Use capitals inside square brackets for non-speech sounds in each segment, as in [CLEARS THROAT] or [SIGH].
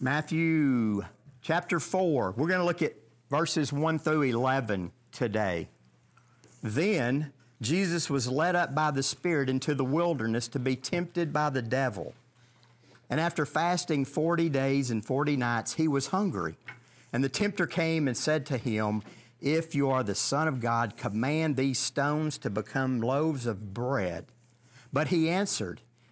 Matthew chapter 4. We're going to look at verses 1 through 11 today. Then Jesus was led up by the Spirit into the wilderness to be tempted by the devil. And after fasting 40 days and 40 nights, he was hungry. And the tempter came and said to him, If you are the Son of God, command these stones to become loaves of bread. But he answered,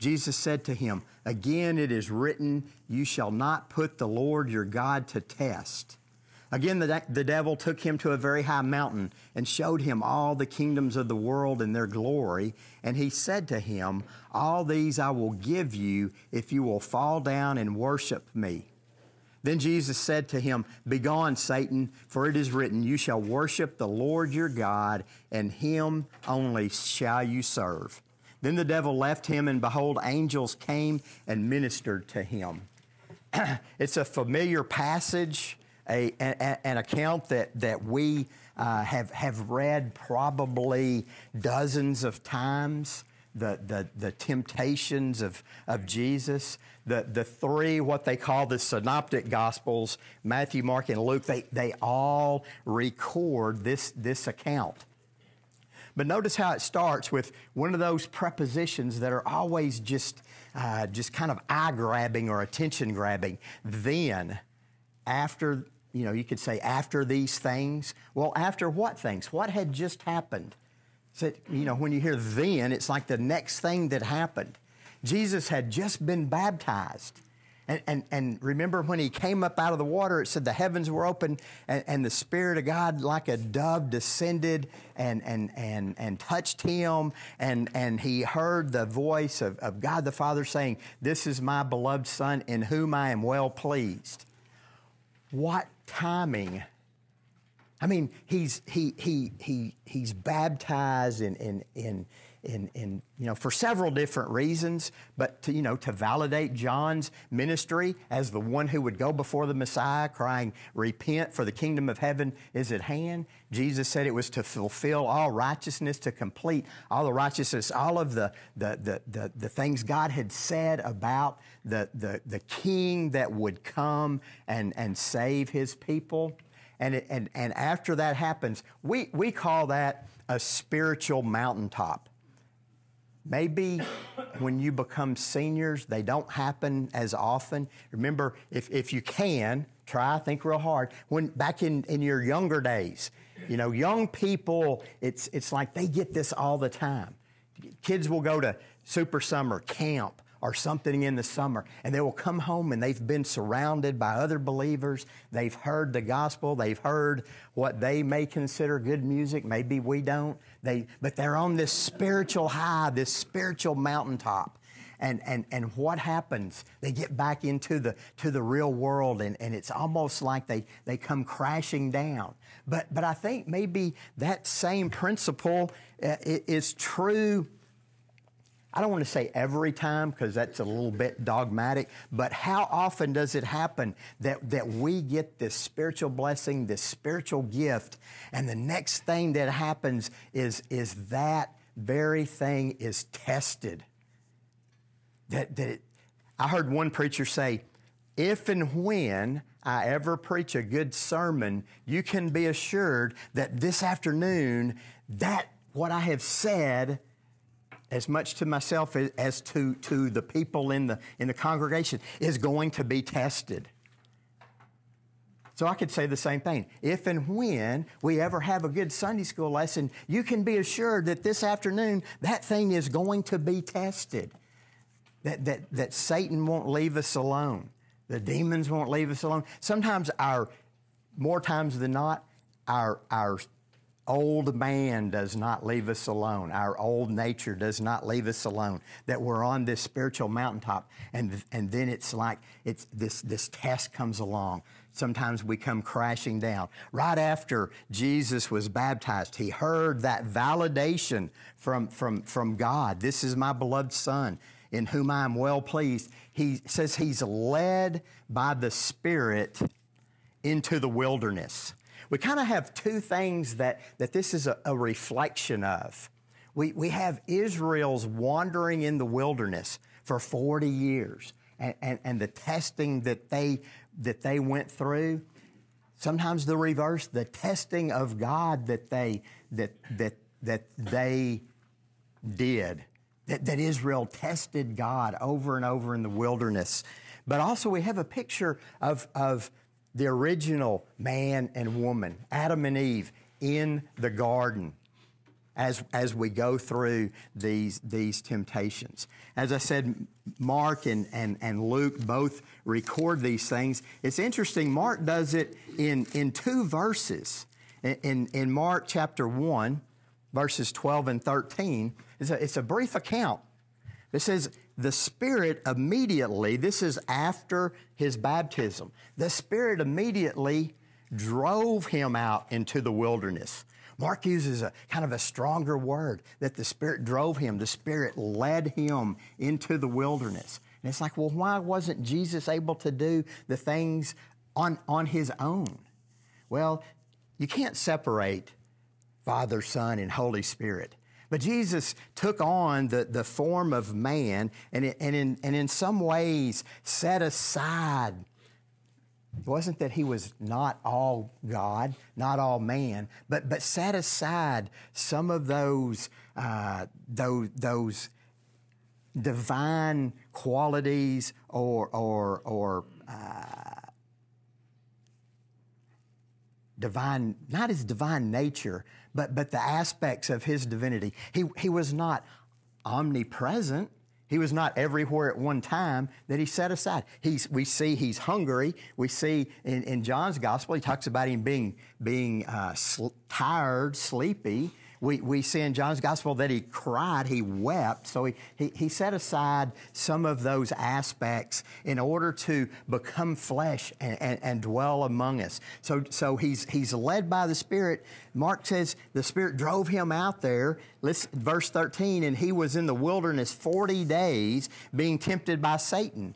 Jesus said to him, Again it is written, You shall not put the Lord your God to test. Again, the, de- the devil took him to a very high mountain and showed him all the kingdoms of the world and their glory. And he said to him, All these I will give you if you will fall down and worship me. Then Jesus said to him, Begone, Satan, for it is written, You shall worship the Lord your God, and him only shall you serve. Then the devil left him, and behold, angels came and ministered to him. [CLEARS THROAT] it's a familiar passage, a, a, an account that, that we uh, have, have read probably dozens of times. The, the, the temptations of, of Jesus, the, the three, what they call the synoptic gospels, Matthew, Mark, and Luke, they, they all record this, this account. But notice how it starts with one of those prepositions that are always just, uh, just kind of eye grabbing or attention grabbing. Then, after, you know, you could say after these things. Well, after what things? What had just happened? So, you know, when you hear then, it's like the next thing that happened. Jesus had just been baptized. And, and, and, remember when he came up out of the water, it said the heavens were open and, and, the Spirit of God, like a dove, descended and, and, and, and touched him. And, and he heard the voice of, of God the Father saying, This is my beloved Son in whom I am well pleased. What timing! I mean, he's, he, he, he, he's baptized in, in, in, in, in, you know, for several different reasons, but to, you know, to validate John's ministry as the one who would go before the Messiah crying, repent for the kingdom of heaven is at hand. Jesus said it was to fulfill all righteousness, to complete all the righteousness, all of the, the, the, the, the things God had said about the, the, the king that would come and, and save his people. And, it, and, and after that happens, we, we call that a spiritual mountaintop. Maybe when you become seniors, they don't happen as often. Remember, if, if you can, try, think real hard. When back in, in your younger days, you know, young people, it's, it's like they get this all the time. Kids will go to super summer camp or something in the summer, and they will come home and they've been surrounded by other believers. They've heard the gospel. They've heard what they may consider good music. Maybe we don't. They, but they're on this spiritual high, this spiritual mountaintop. And, and, and what happens? They get back into the, to the real world, and, and it's almost like they, they come crashing down. But, but I think maybe that same principle uh, is true I don't want to say every time because that's a little bit dogmatic, but how often does it happen that, that we get this spiritual blessing, this spiritual gift, and the next thing that happens is, is that very thing is tested? That, that it, I heard one preacher say, if and when I ever preach a good sermon, you can be assured that this afternoon, that what I have said as much to myself as to, to the people in the, in the congregation, is going to be tested. So I could say the same thing. If and when we ever have a good Sunday school lesson, you can be assured that this afternoon that thing is going to be tested. That, that, that Satan won't leave us alone. The demons won't leave us alone. Sometimes our, more times than not, our, our old man does not leave us alone. Our old nature does not leave us alone. That we're on this spiritual mountaintop, and and then it's like it's this this test comes along. sometimes we come crashing down. Right after Jesus was baptized, he heard that validation from, from, from God. This is my beloved Son in whom I am well pleased. He says he's led by the Spirit into the wilderness. We kind of have two things that, that this is a, a reflection of. We, we have Israel's wandering in the wilderness for 40 years and, and, and the testing that they, that they went through. Sometimes the reverse, the testing of God that they, that, that, that they did. That, that Israel tested God over and over in the wilderness. But also, we have a picture of, of the original man and woman, Adam and Eve, in the garden as, as we go through these, these temptations. As I said, Mark and, and, and Luke both record these things. It's interesting, Mark does it in, in two verses. In, in, Mark chapter 1, verses 12 and 13, it's a, it's a brief account. It says, the Spirit immediately, this is after his baptism, the Spirit immediately drove him out into the wilderness. Mark uses a kind of a stronger word that the Spirit drove him. The Spirit led him into the wilderness. And it's like, well, why wasn't Jesus able to do the things on, on his own? Well, you can't separate Father, Son, and Holy Spirit. But Jesus took on the, the form of man and, and, in, and in some ways set aside. It wasn't that he was not all God, not all man, but, but set aside some of those, uh, those, those divine qualities or, or, or uh, divine, not his divine nature, but, but the aspects of his divinity. He, he was not omnipresent. He was not everywhere at one time that he set aside. He's, we see he's hungry. We see in, in John's gospel, he talks about him being, being uh, sl- tired, sleepy. We, we see in John's gospel that he cried, he wept. So he, he, he set aside some of those aspects in order to become flesh and, and, and dwell among us. So, so he's, he's led by the Spirit. Mark says the Spirit drove him out there. Listen, verse 13, and he was in the wilderness 40 days being tempted by Satan.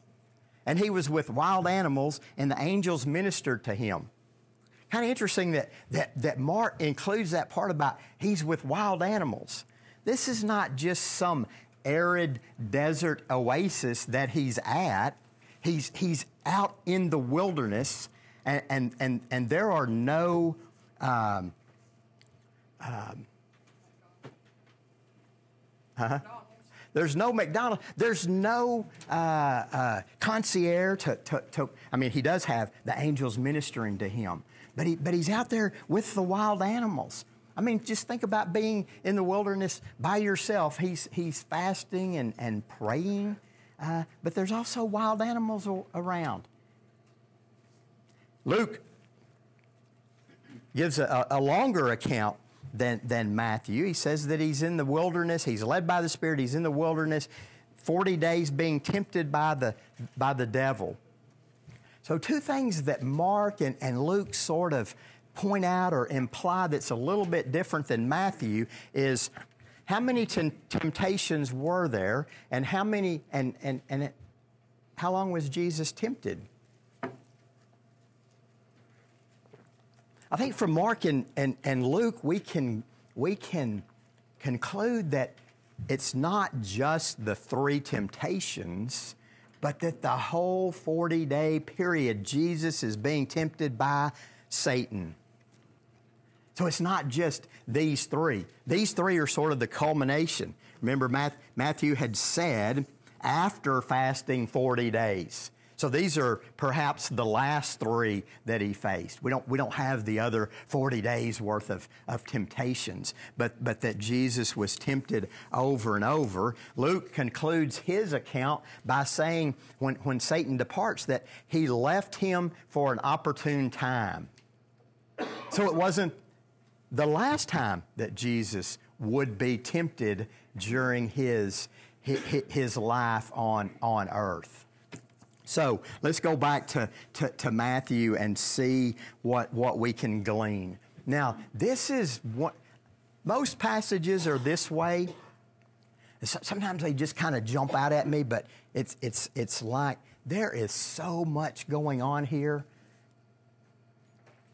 And he was with wild animals, and the angels ministered to him. Kind of interesting that, that, that Mark includes that part about he's with wild animals. This is not just some arid desert oasis that he's at. He's, he's out in the wilderness, and, and, and, and there are no um, um, huh? There's no McDonald's. There's no uh, uh, concierge to, to, to, I mean, he does have the angels ministering to him. But, he, but he's out there with the wild animals. I mean, just think about being in the wilderness by yourself. He's, he's fasting and, and praying, uh, but there's also wild animals around. Luke gives a, a longer account than, than Matthew. He says that he's in the wilderness, he's led by the Spirit, he's in the wilderness, 40 days being tempted by the, by the devil. So, two things that Mark and, and Luke sort of point out or imply that's a little bit different than Matthew is how many t- temptations were there and how many, and, and, and it, how long was Jesus tempted? I think from Mark and, and, and Luke, we can, we can conclude that it's not just the three temptations but that the whole 40 day period, Jesus is being tempted by Satan. So it's not just these three. These three are sort of the culmination. Remember, Matthew had said after fasting 40 days. So these are perhaps the last three that he faced. We don't, we don't have the other 40 days worth of, of temptations, but, but that Jesus was tempted over and over. Luke concludes his account by saying when, when Satan departs that he left him for an opportune time. So it wasn't the last time that Jesus would be tempted during his, his, life on, on earth. So let's go back to, to, to, Matthew and see what, what we can glean. Now, this is what most passages are this way. Sometimes they just kind of jump out at me, but it's, it's, it's like there is so much going on here.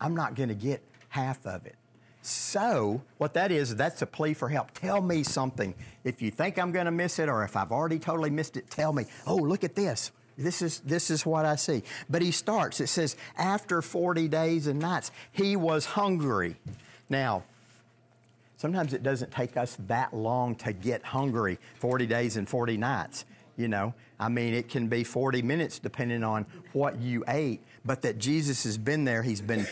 I'm not going to get half of it. So, what that is, that's a plea for help. Tell me something. If you think I'm going to miss it or if I've already totally missed it, tell me. Oh, look at this. This is, this is what I see. But he starts, it says, after 40 days and nights, he was hungry. Now, sometimes it doesn't take us that long to get hungry 40 days and 40 nights. You know, I mean, it can be 40 minutes depending on what you ate, but that Jesus has been there, he's been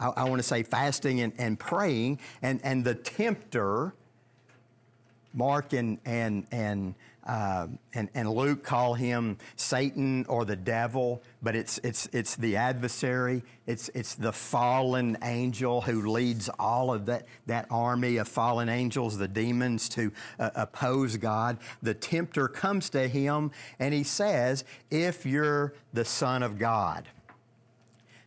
I, I want to say fasting and, and praying, and, and the tempter, Mark and, and, and, uh, and, and Luke call him Satan or the devil, but it's, it's, it's the adversary. It's, it's the fallen angel who leads all of that, that army of fallen angels, the demons, to uh, oppose God. The tempter comes to him and he says, If you're the Son of God.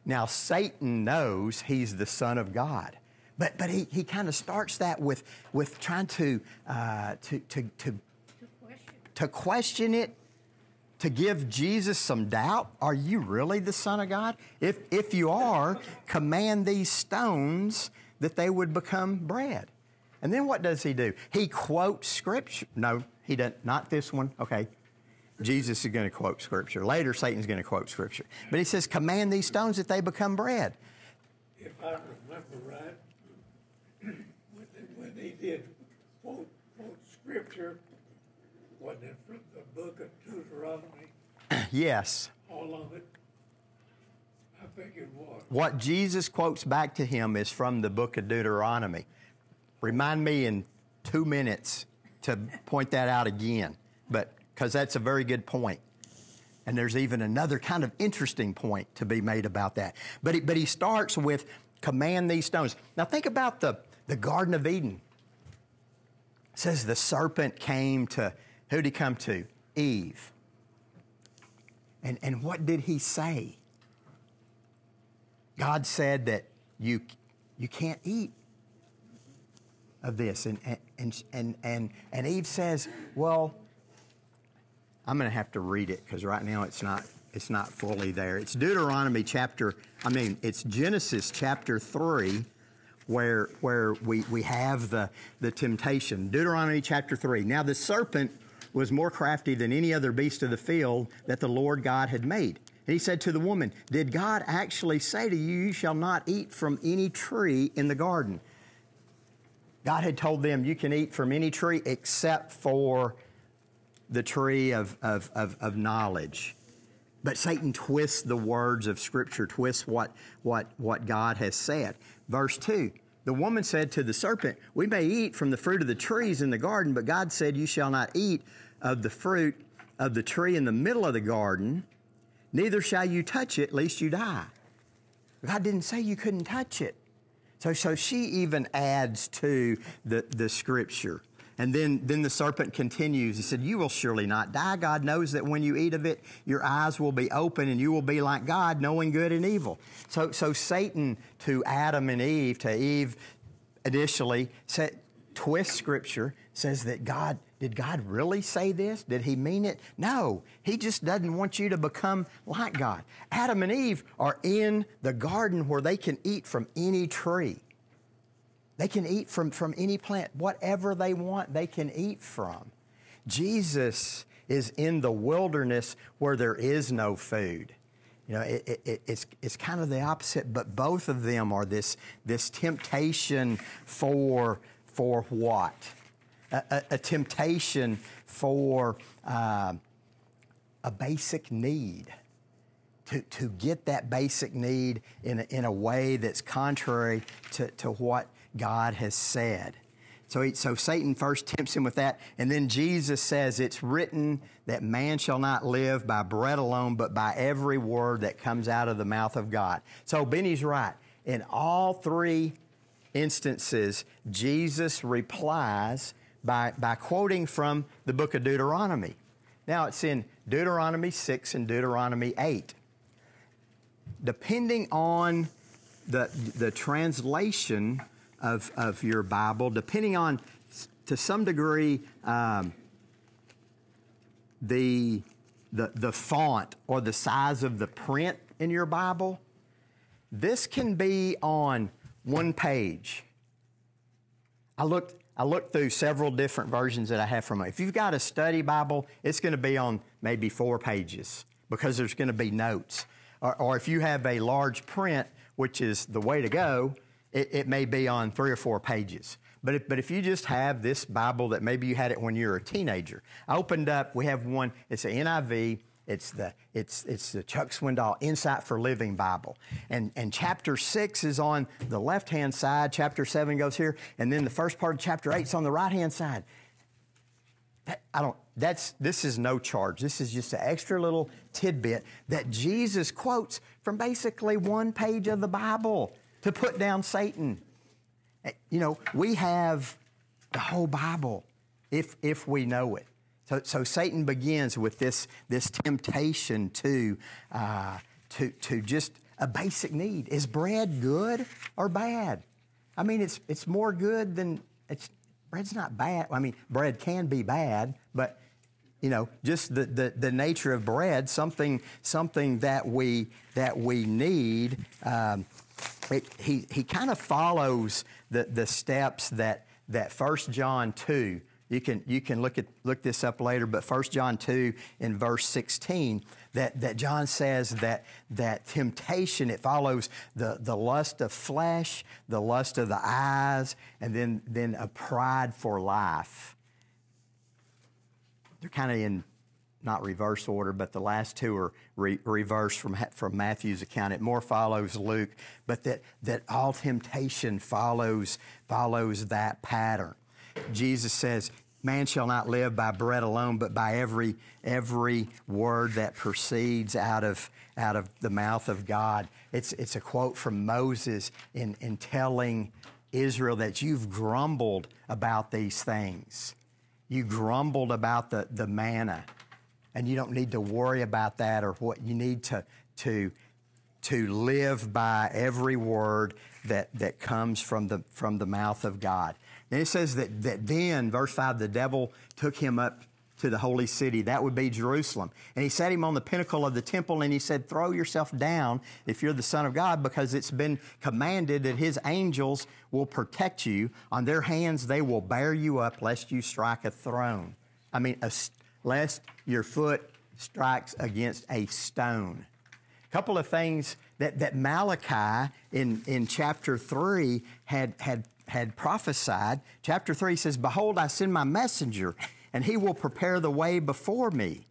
Now, Satan knows he's the Son of God. But, but he, he kind of starts that with, with trying to, uh, to, to, to, to question it, to give Jesus some doubt. Are you really the Son of God? If, if you are, command these stones that they would become bread. And then what does he do? He quotes Scripture. No, he doesn't. Not this one. Okay, Jesus is going to quote Scripture. Later, Satan's going to quote Scripture. But he says, Command these stones that they become bread. If I remember right, [CLEARS THROAT] when they, did quote, quote Scripture, wasn't it from the book of Deuteronomy? [CLEARS THROAT] yes. All of it? I think it was. What Jesus quotes back to him is from the book of Deuteronomy. Remind me in two minutes to point that out again. But because that's a very good point. And there's even another kind of interesting point to be made about that. But he, but he starts with command these stones. Now think about the, the Garden of Eden. It says the serpent came to, who did he come to? Eve. And, and what did he say? God said that you, you can't eat of this. And, and, and, and, and Eve says, well, I'm going to have to read it because right now it's not it's not fully there. It's Deuteronomy chapter. I mean, it's Genesis chapter three, where where we we have the the temptation. Deuteronomy chapter three. Now the serpent was more crafty than any other beast of the field that the Lord God had made. And he said to the woman, Did God actually say to you, You shall not eat from any tree in the garden? God had told them, You can eat from any tree except for the tree of, of, of, of knowledge. But Satan twists the words of Scripture, twists what, what, what God has said. Verse 2 The woman said to the serpent, We may eat from the fruit of the trees in the garden, but God said, You shall not eat of the fruit of the tree in the middle of the garden, neither shall you touch it, lest you die. God didn't say you couldn't touch it. So, so she even adds to the, the Scripture. And then, then the serpent continues. He said, You will surely not die. God knows that when you eat of it, your eyes will be open and you will be like God, knowing good and evil. So, so Satan to Adam and Eve, to Eve initially, said, twist scripture, says that God, did God really say this? Did he mean it? No. He just doesn't want you to become like God. Adam and Eve are in the garden where they can eat from any tree. They can eat from, from any plant, whatever they want, they can eat from. Jesus is in the wilderness where there is no food. You know, it, it, it's, it's kind of the opposite, but both of them are this, this temptation for, for what? A, a, temptation for uh, a basic need. To, to get that basic need in a, in a way that's contrary to, to what God has said. So, he, so Satan first tempts him with that, and then Jesus says, It's written that man shall not live by bread alone, but by every word that comes out of the mouth of God. So Benny's right. In all three instances, Jesus replies by, by quoting from the book of Deuteronomy. Now it's in Deuteronomy 6 and Deuteronomy 8. Depending on the, the translation of, of your Bible, depending on, to some degree, um, the, the, the font or the size of the print in your Bible, this can be on one page. I looked, I looked through several different versions that I have from it. If you've got a study Bible, it's going to be on maybe four pages because there's going to be notes. Or, or if you have a large print, which is the way to go, it, it may be on three or four pages. But if, but if you just have this Bible that maybe you had it when you were a teenager, I opened up, we have one, it's an NIV, it's the, it's, it's the Chuck Swindoll Insight for Living Bible. And, and chapter six is on the left hand side, chapter seven goes here, and then the first part of chapter eight is on the right hand side. That, I don't, that's, this is no charge. This is just an extra little tidbit that Jesus quotes from basically one page of the Bible to put down Satan. Eh, you know, we have the whole Bible if, if we know it. So, so Satan begins with this, this temptation to, uh, to, to just a basic need. Is bread good or bad? I mean, it's, it's more good than, it's, bread's not bad. I mean, bread can be bad, but you know, just the, the, the nature of bread, something, something that, we, that we need. Um, it, he he kind of follows the, the steps that, that 1 John 2 you can, you can look, at, look this up later, but 1 John 2 in verse 16, that, that John says that, that temptation, it follows the, the lust of flesh, the lust of the eyes, and then, then a pride for life. They're kind of in not reverse order, but the last two are re- reversed from, from Matthew's account. It more follows Luke, but that, that all temptation follows, follows that pattern. Jesus says, Man shall not live by bread alone, but by every, every word that proceeds out of, out of the mouth of God. It's, it's a quote from Moses in, in telling Israel that you've grumbled about these things. You grumbled about the, the manna, and you don't need to worry about that or what you need to, to, to live by every word that, that comes from the, from the mouth of God. And it says that, that then, verse 5, the devil took him up to the holy city. That would be Jerusalem. And he set him on the pinnacle of the temple and he said, Throw yourself down if you're the Son of God, because it's been commanded that his angels will protect you. On their hands they will bear you up, lest you strike a throne. I mean, a, lest your foot strikes against a stone. A couple of things that, that Malachi in, in chapter 3 had, had had prophesied. Chapter 3 says, Behold, I send my messenger, and he will prepare the way before me.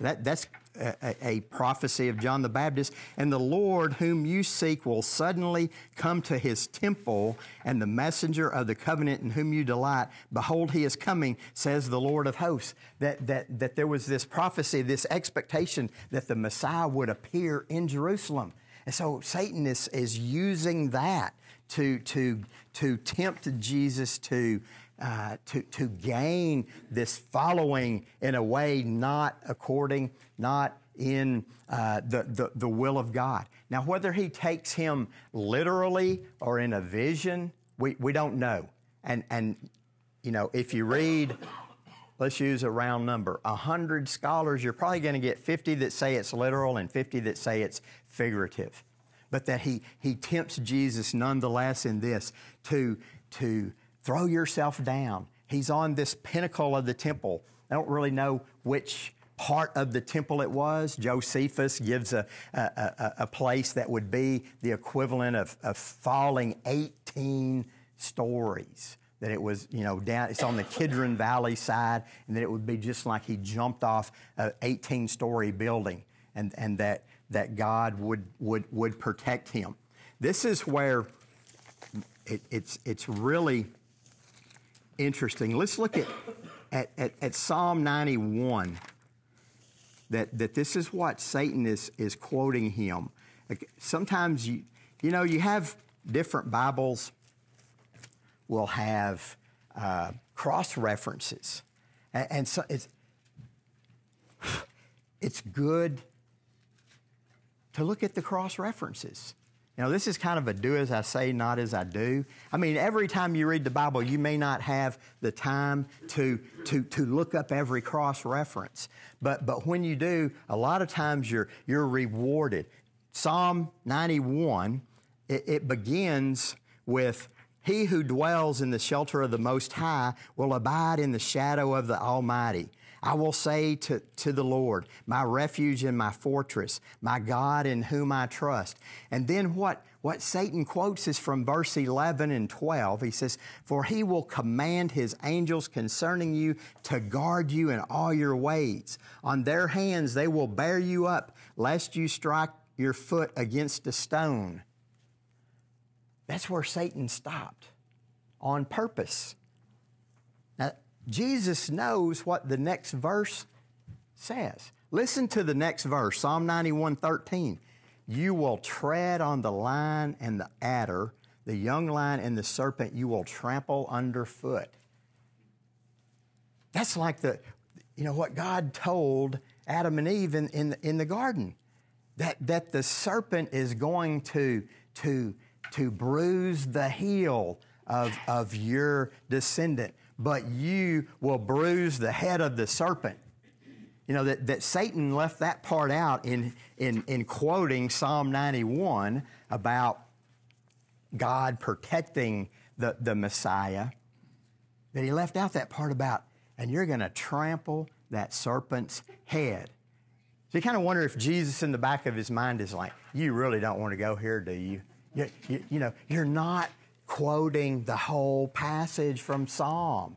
That, that's a, a, prophecy of John the Baptist. And the Lord, whom you seek, will suddenly come to his temple, and the messenger of the covenant in whom you delight, behold, he is coming, says the Lord of hosts. That, that, that there was this prophecy, this expectation that the Messiah would appear in Jerusalem. And so Satan is, is using that to, to, to tempt Jesus to, uh, to, to gain this following in a way not according, not in uh, the, the, the will of God. Now, whether he takes him literally or in a vision, we, we don't know. And, and, you know, if you read, let's use a round number, 100 scholars, you're probably going to get 50 that say it's literal and 50 that say it's figurative but that he, he tempts Jesus nonetheless in this to, to throw yourself down. He's on this pinnacle of the temple. I don't really know which part of the temple it was. Josephus gives a, a, a, a place that would be the equivalent of, of falling 18 stories that it was, you know, down, it's on the Kidron Valley side, and that it would be just like he jumped off an 18 story building, and, and that that God would, would, would protect him. This is where it, it's, it's really interesting. Let's look at, at, at, at, Psalm 91, that, that this is what Satan is, is quoting him. Sometimes, you, you know, you have different Bibles will have uh, cross references. And, and so it's, it's good to look at the cross references. You know, this is kind of a do as I say, not as I do. I mean, every time you read the Bible, you may not have the time to, to, to look up every cross reference. But, but when you do, a lot of times you're, you're rewarded. Psalm 91, it, it begins with, He who dwells in the shelter of the Most High will abide in the shadow of the Almighty. I will say to, to the Lord, my refuge and my fortress, my God in whom I trust. And then what, what Satan quotes is from verse 11 and 12. He says, For he will command his angels concerning you to guard you in all your ways. On their hands they will bear you up, lest you strike your foot against a stone. That's where Satan stopped on purpose. Jesus knows what the next verse says. Listen to the next verse, Psalm 91 13. You will tread on the lion and the adder, the young lion and the serpent you will trample underfoot. That's like the, you know, what God told Adam and Eve in, in, in the garden. That, that the serpent is going to, to, to bruise the heel of, of your descendant but you will bruise the head of the serpent. You know, that, that Satan left that part out in, in, in quoting Psalm 91 about God protecting the, the Messiah, that he left out that part about, and you're going to trample that serpent's head. So you kind of wonder if Jesus in the back of his mind is like, you really don't want to go here, do you? You, you, you know, you're not quoting the whole passage from Psalm.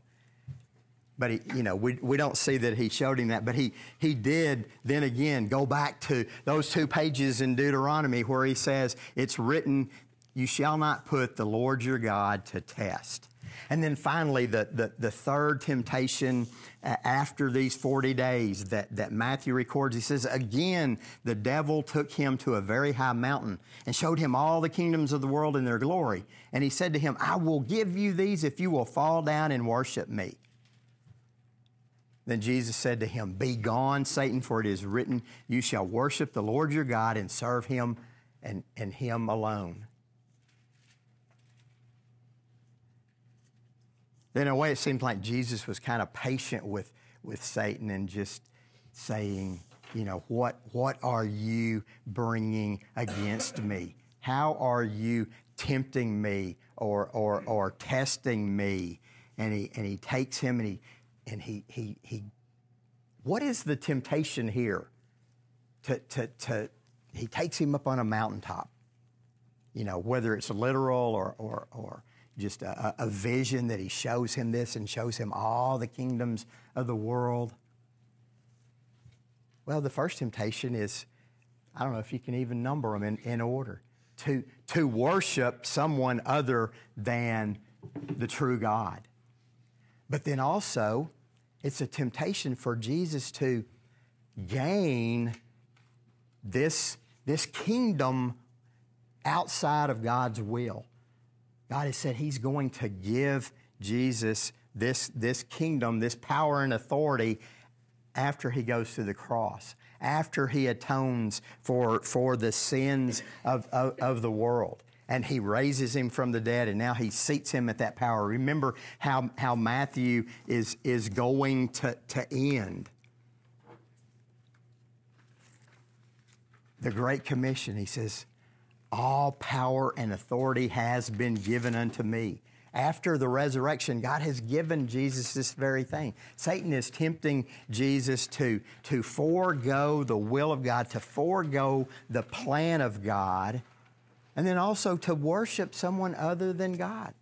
But he, you know, we, we don't see that he showed him that, but he, he did then again go back to those two pages in Deuteronomy where he says, It's written, you shall not put the Lord your God to test. And then finally, the, the, the, third temptation uh, after these 40 days that, that Matthew records, he says, Again, the devil took him to a very high mountain and showed him all the kingdoms of the world in their glory. And he said to him, I will give you these if you will fall down and worship me. Then Jesus said to him, Be gone, Satan, for it is written, You shall worship the Lord your God and serve him and, and him alone. In a way, it seems like Jesus was kind of patient with, with Satan and just saying, you know, what, what are you bringing against me? How are you tempting me or, or, or testing me? And he, and he takes him and he, and he, he, he what is the temptation here? To, to, to, he takes him up on a mountaintop, you know, whether it's literal or, or, or just a, a vision that he shows him this and shows him all the kingdoms of the world. Well, the first temptation is I don't know if you can even number them in, in order to, to worship someone other than the true God. But then also, it's a temptation for Jesus to gain this, this kingdom outside of God's will. God has said He's going to give Jesus this, this kingdom, this power and authority after He goes to the cross, after He atones for, for the sins of, of, of the world. And he raises him from the dead and now he seats him at that power. Remember how, how matthew is, is going to, to end the great commission. He says all power and authority has been given unto me. After the resurrection, God has given Jesus this very thing. Satan is tempting Jesus to, to forego the will of God, to forego the plan of God, and then also to worship someone other than God.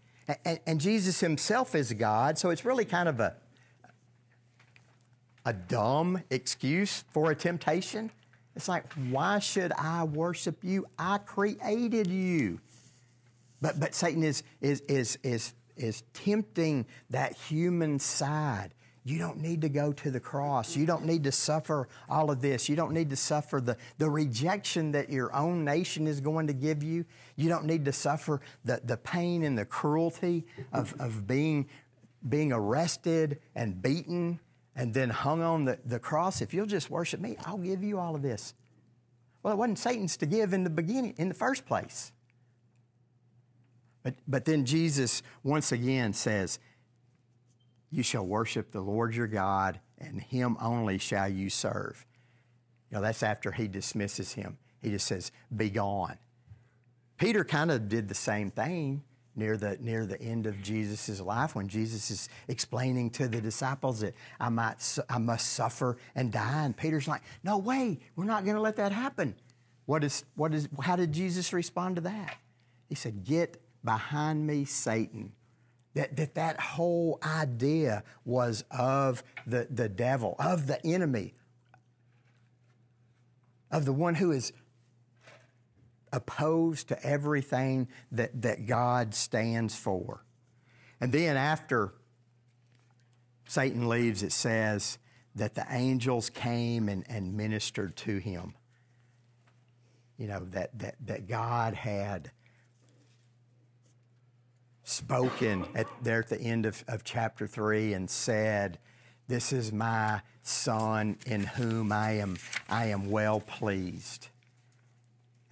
And, and Jesus himself is God, so it's really kind of a, a dumb excuse for a temptation. It's like, why should I worship you? I created you. But, but Satan is, is, is, is, is tempting that human side. You don't need to go to the cross. You don't need to suffer all of this. You don't need to suffer the, the rejection that your own nation is going to give you. You don't need to suffer the, the pain and the cruelty of, of being, being arrested and beaten and then hung on the, the cross, if you'll just worship me, I'll give you all of this. Well, it wasn't Satan's to give in the beginning, in the first place. But, but then Jesus once again says, You shall worship the Lord your God, and him only shall you serve. You know, that's after he dismisses him. He just says, Be gone. Peter kind of did the same thing near the, near the end of Jesus' life when Jesus is explaining to the disciples that I, might, I must suffer and die. And Peter's like, no way, we're not going to let that happen. What is, what is, how did Jesus respond to that? He said, get behind me, Satan. That, that that whole idea was of the, the devil, of the enemy, of the one who is opposed to everything that, that God stands for. And then after Satan leaves, it says that the angels came and, and ministered to him. You know, that, that, that God had spoken at, there at the end of, of chapter 3 and said, This is my son in whom I am, I am well pleased.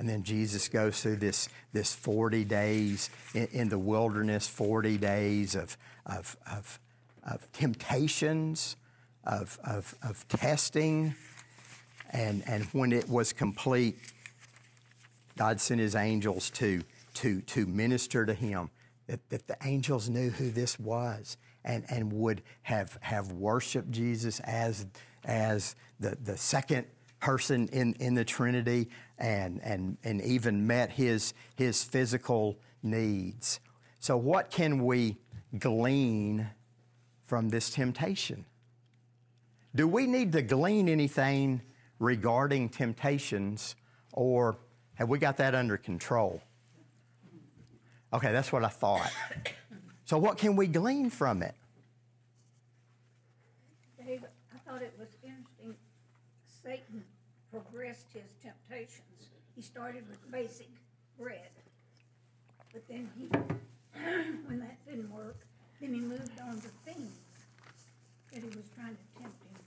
And then Jesus goes through this, this 40 days in, in the wilderness, 40 days of, of, of, of temptations, of, of, of testing. And, and when it was complete, God sent his angels to, to, to minister to him, that, that the angels knew who this was and, and would have, have worshiped Jesus as, as the, the second person in, in the Trinity and, and, and even met his, his physical needs. So, what can we glean from this temptation? Do we need to glean anything regarding temptations, or have we got that under control? Okay, that's what I thought. So, what can we glean from it? Dave, I thought it was interesting. Satan progressed his temptations. He started with basic bread, but then he, [CLEARS THROAT] when that didn't work, then he moved on to things that he was trying to tempt him with.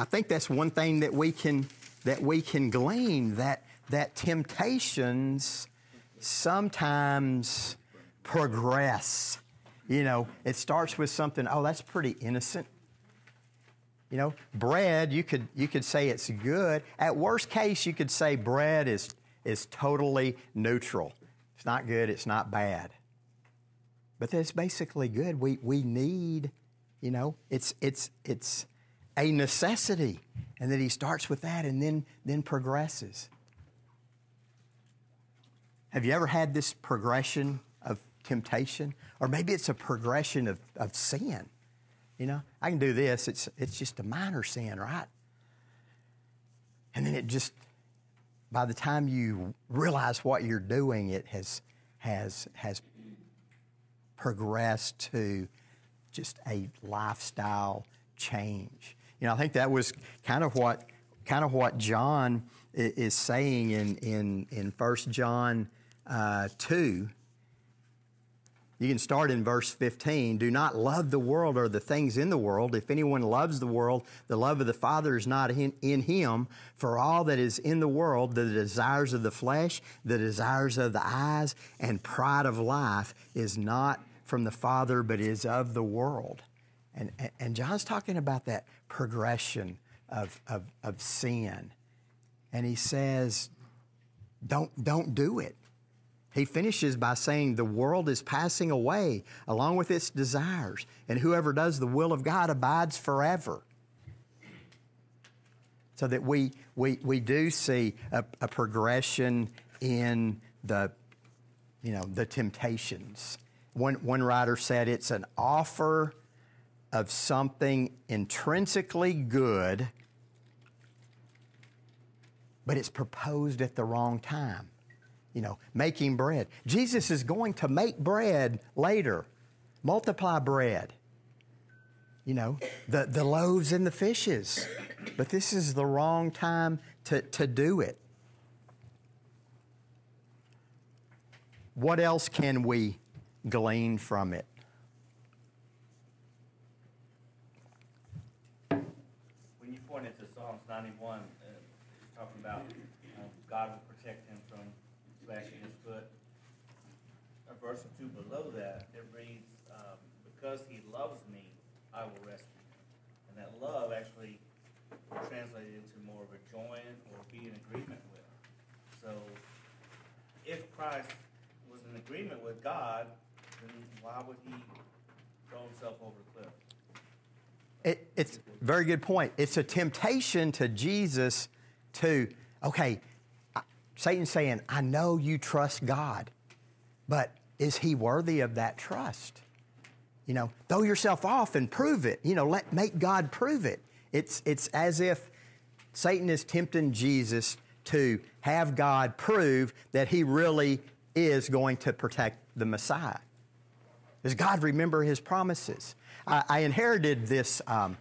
I think that's one thing that we can that we can glean that that temptations sometimes progress. You know, it starts with something, oh, that's pretty innocent. You know, bread, you could, you could say it's good. At worst case, you could say bread is, is totally neutral. It's not good, it's not bad. But that's basically good. We, we need, you know, it's, it's, it's a necessity. And then he starts with that and then, then progresses. Have you ever had this progression of temptation? Or maybe it's a progression of, of sin. You know, I can do this. It's, it's just a minor sin, right? And then it just, by the time you realize what you're doing, it has, has, has progressed to just a lifestyle change. You know, I think that was kind of what, kind of what John is saying in, in, in 1 John uh, 2 you can start in verse 15. Do not love the world or the things in the world. If anyone loves the world, the love of the Father is not in, in, him. For all that is in the world, the desires of the flesh, the desires of the eyes, and pride of life is not from the Father, but is of the world. And, and John's talking about that progression of, of, of sin. And he says, don't, don't do it. He finishes by saying, The world is passing away along with its desires, and whoever does the will of God abides forever. So that we, we, we do see a, a progression in the, you know, the temptations. One, one writer said it's an offer of something intrinsically good, but it's proposed at the wrong time you know, making bread. Jesus is going to make bread later, multiply bread, you know, the, the loaves and the fishes. But this is the wrong time to, to do it. What else can we glean from it? When you pointed to Psalms 91, uh, talking about um, God verse or two below that, it reads, um, because he loves me, I will rescue him. And that love actually translated into more of a join or be in agreement with. So if Christ was in agreement with God, then why would he throw himself over the cliff? It, it's a very good point. It's a temptation to Jesus to, okay, Satan's saying, I know you trust God, but is he worthy of that trust? You know, throw yourself off and prove it. You know, let make God prove it. It's it's as if Satan is tempting Jesus to have God prove that he really is going to protect the Messiah. Does God remember his promises? I, I inherited this, um,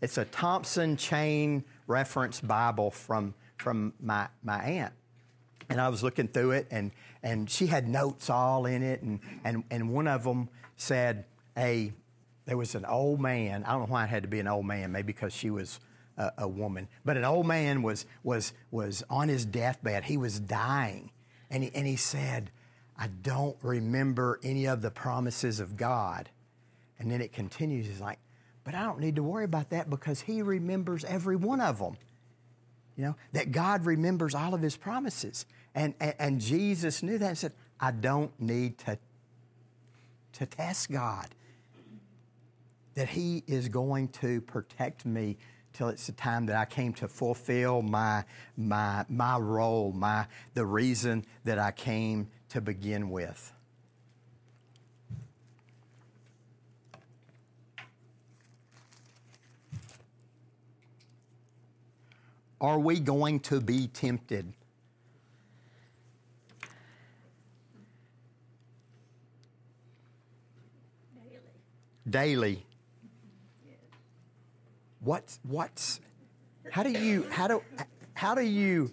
it's a Thompson Chain reference Bible from, from my, my aunt. And I was looking through it, and, and she had notes all in it. And, and, and one of them said, a, there was an old man. I don't know why it had to be an old man, maybe because she was a, a woman. But an old man was, was, was on his deathbed. He was dying. And he, and he said, I don't remember any of the promises of God. And then it continues. He's like, but I don't need to worry about that because he remembers every one of them. You know, that God remembers all of his promises. And, and, and Jesus knew that and said, I don't need to, to test God. That he is going to protect me till it's the time that I came to fulfill my, my, my role, my, the reason that I came to begin with. Are we going to be tempted? daily. daily. What's what's how do you how do how do you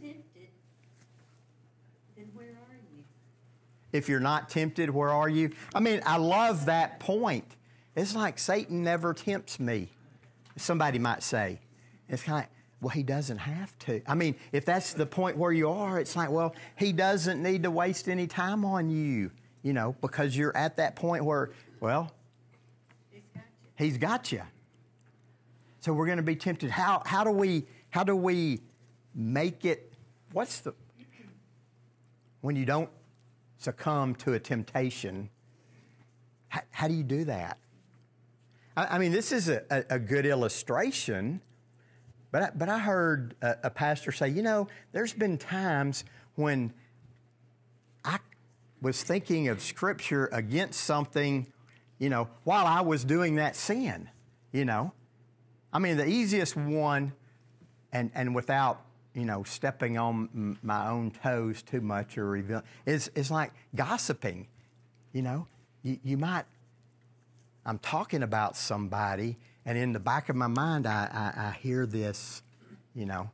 if you're not tempted where are you? I mean, I love that point. It's like Satan never tempts me. Somebody might say. It's kind of well, he doesn't have to. I mean, if that's the point where you are, it's like, well, he doesn't need to waste any time on you, you know, because you're at that point where, well, It's got you. He's got you. So we're going to be tempted. How, how do we how do we make it? What's the when you don't succumb to a temptation? How, how do you do that? I, I mean, this is a, a, a good illustration. But I, but I heard a, a pastor say, you know, there's been times when I was thinking of Scripture against something, you know, while I was doing that sin, you know. I mean, the easiest one, and, and without, you know, stepping on my own toes too much or reveal, is, is like gossiping, you know. You, you might, I'm talking about somebody, and in the back of my mind, I, I, I hear this, you know,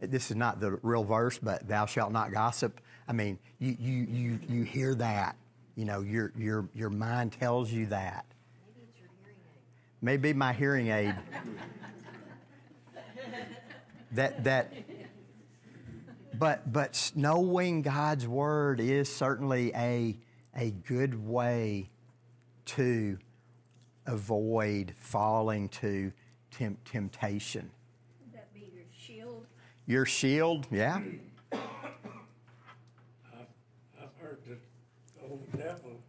this is not the real verse, but thou shalt not gossip. I mean, you, you, you, you hear that. You know, your, your, your mind tells you that. Maybe it's your hearing aid. Maybe my hearing aid. that, that, but, but knowing God's word is certainly a, a good way to avoid falling to temp- temptation. Would that be your shield? Your shield, yeah. I've, I've heard that the old devil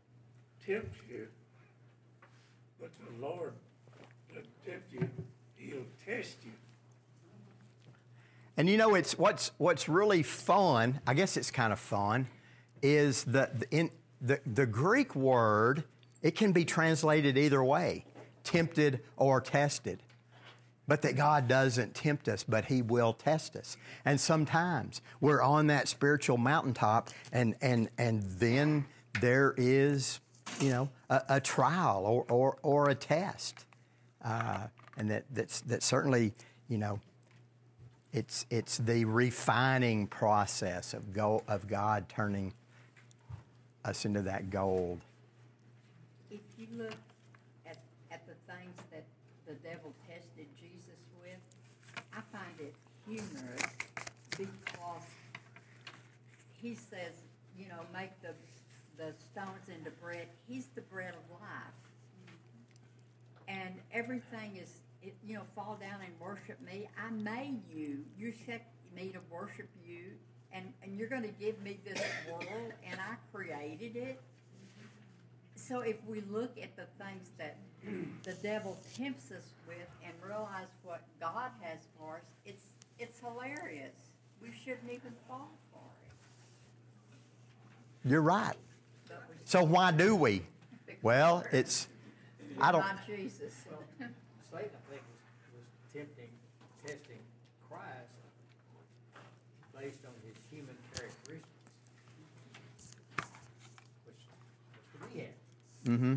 tempts you, but the Lord doesn't tempt you, he'll test you. And you know, it's what's what's really fun. I guess it's kind of fun, is the the- in the the Greek word. It can be translated either way, tempted or tested. But that God doesn't tempt us, but He will test us. And sometimes we're on that spiritual mountaintop, and and and then there is, you know, a, a trial or, or or a test, uh, and that that's that certainly, you know, it's, it's the refining process of, go, of God turning us into that gold. You look at, at the things that the devil tested Jesus with, I find it humorous because he says, you know, make the, the stones into bread. He's the bread of life. And everything is, it, you know, fall down and worship me. I made you. You set me to worship you. And, and you're going to give me this world, and I created it. So if we look at the things that [CLEARS THROAT] the devil tempts us with and realize what God has for us, it's it's hilarious. We shouldn't even fall for it. You're right. So why do we? [LAUGHS] Well, it's I don't. Jesus. Well, Satan, I think, was, was tempting, testing Christ based on his human characteristics, which, which we have. Mm-hmm.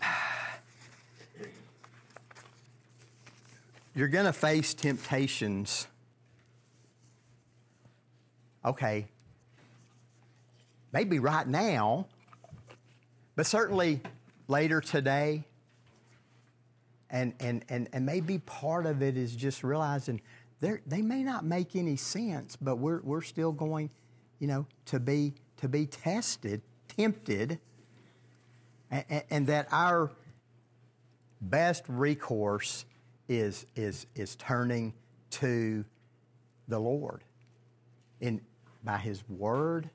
[SIGHS] You're going to face temptations. Okay. Maybe right now, but certainly later today. And, and, and, and maybe part of it is just realizing they may not make any sense, but we're, we're still going, you know, to be, to be tested, tempted, and, and that our best recourse is, is, is turning to the Lord in, by His Word,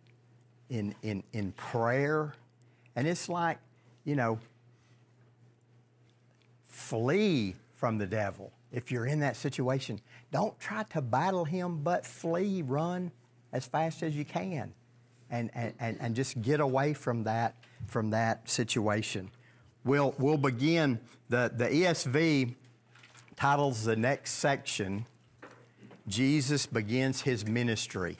in, in, in prayer. And it's like, you know, flee from the devil if you're in that situation. Don't try to battle him, but flee, run as fast as you can. And, and, and, and just get away from that from that situation. We'll, we'll begin the, the ESV titles the next section Jesus begins his ministry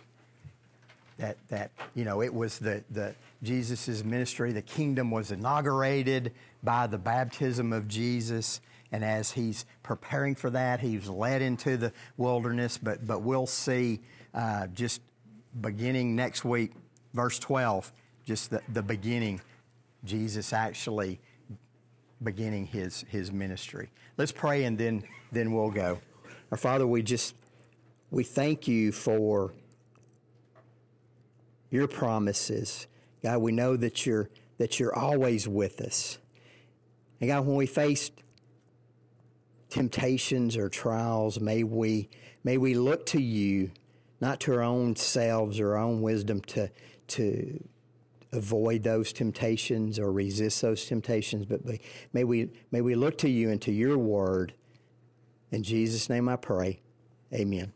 that that you know it was the the Jesus's ministry. The kingdom was inaugurated by the baptism of Jesus, and as he's preparing for that, he was led into the wilderness. But but we'll see uh, just beginning next week, verse twelve, just the, the beginning. Jesus actually beginning his his ministry. Let's pray and then then we'll go. Our Father, we just we thank you for your promises. God, we know that you're that you're always with us. And God, when we face temptations or trials, may we may we look to you, not to our own selves or our own wisdom to to avoid those temptations or resist those temptations, but may- we may we look to you and to your word. In Jesus' name I pray. Amen.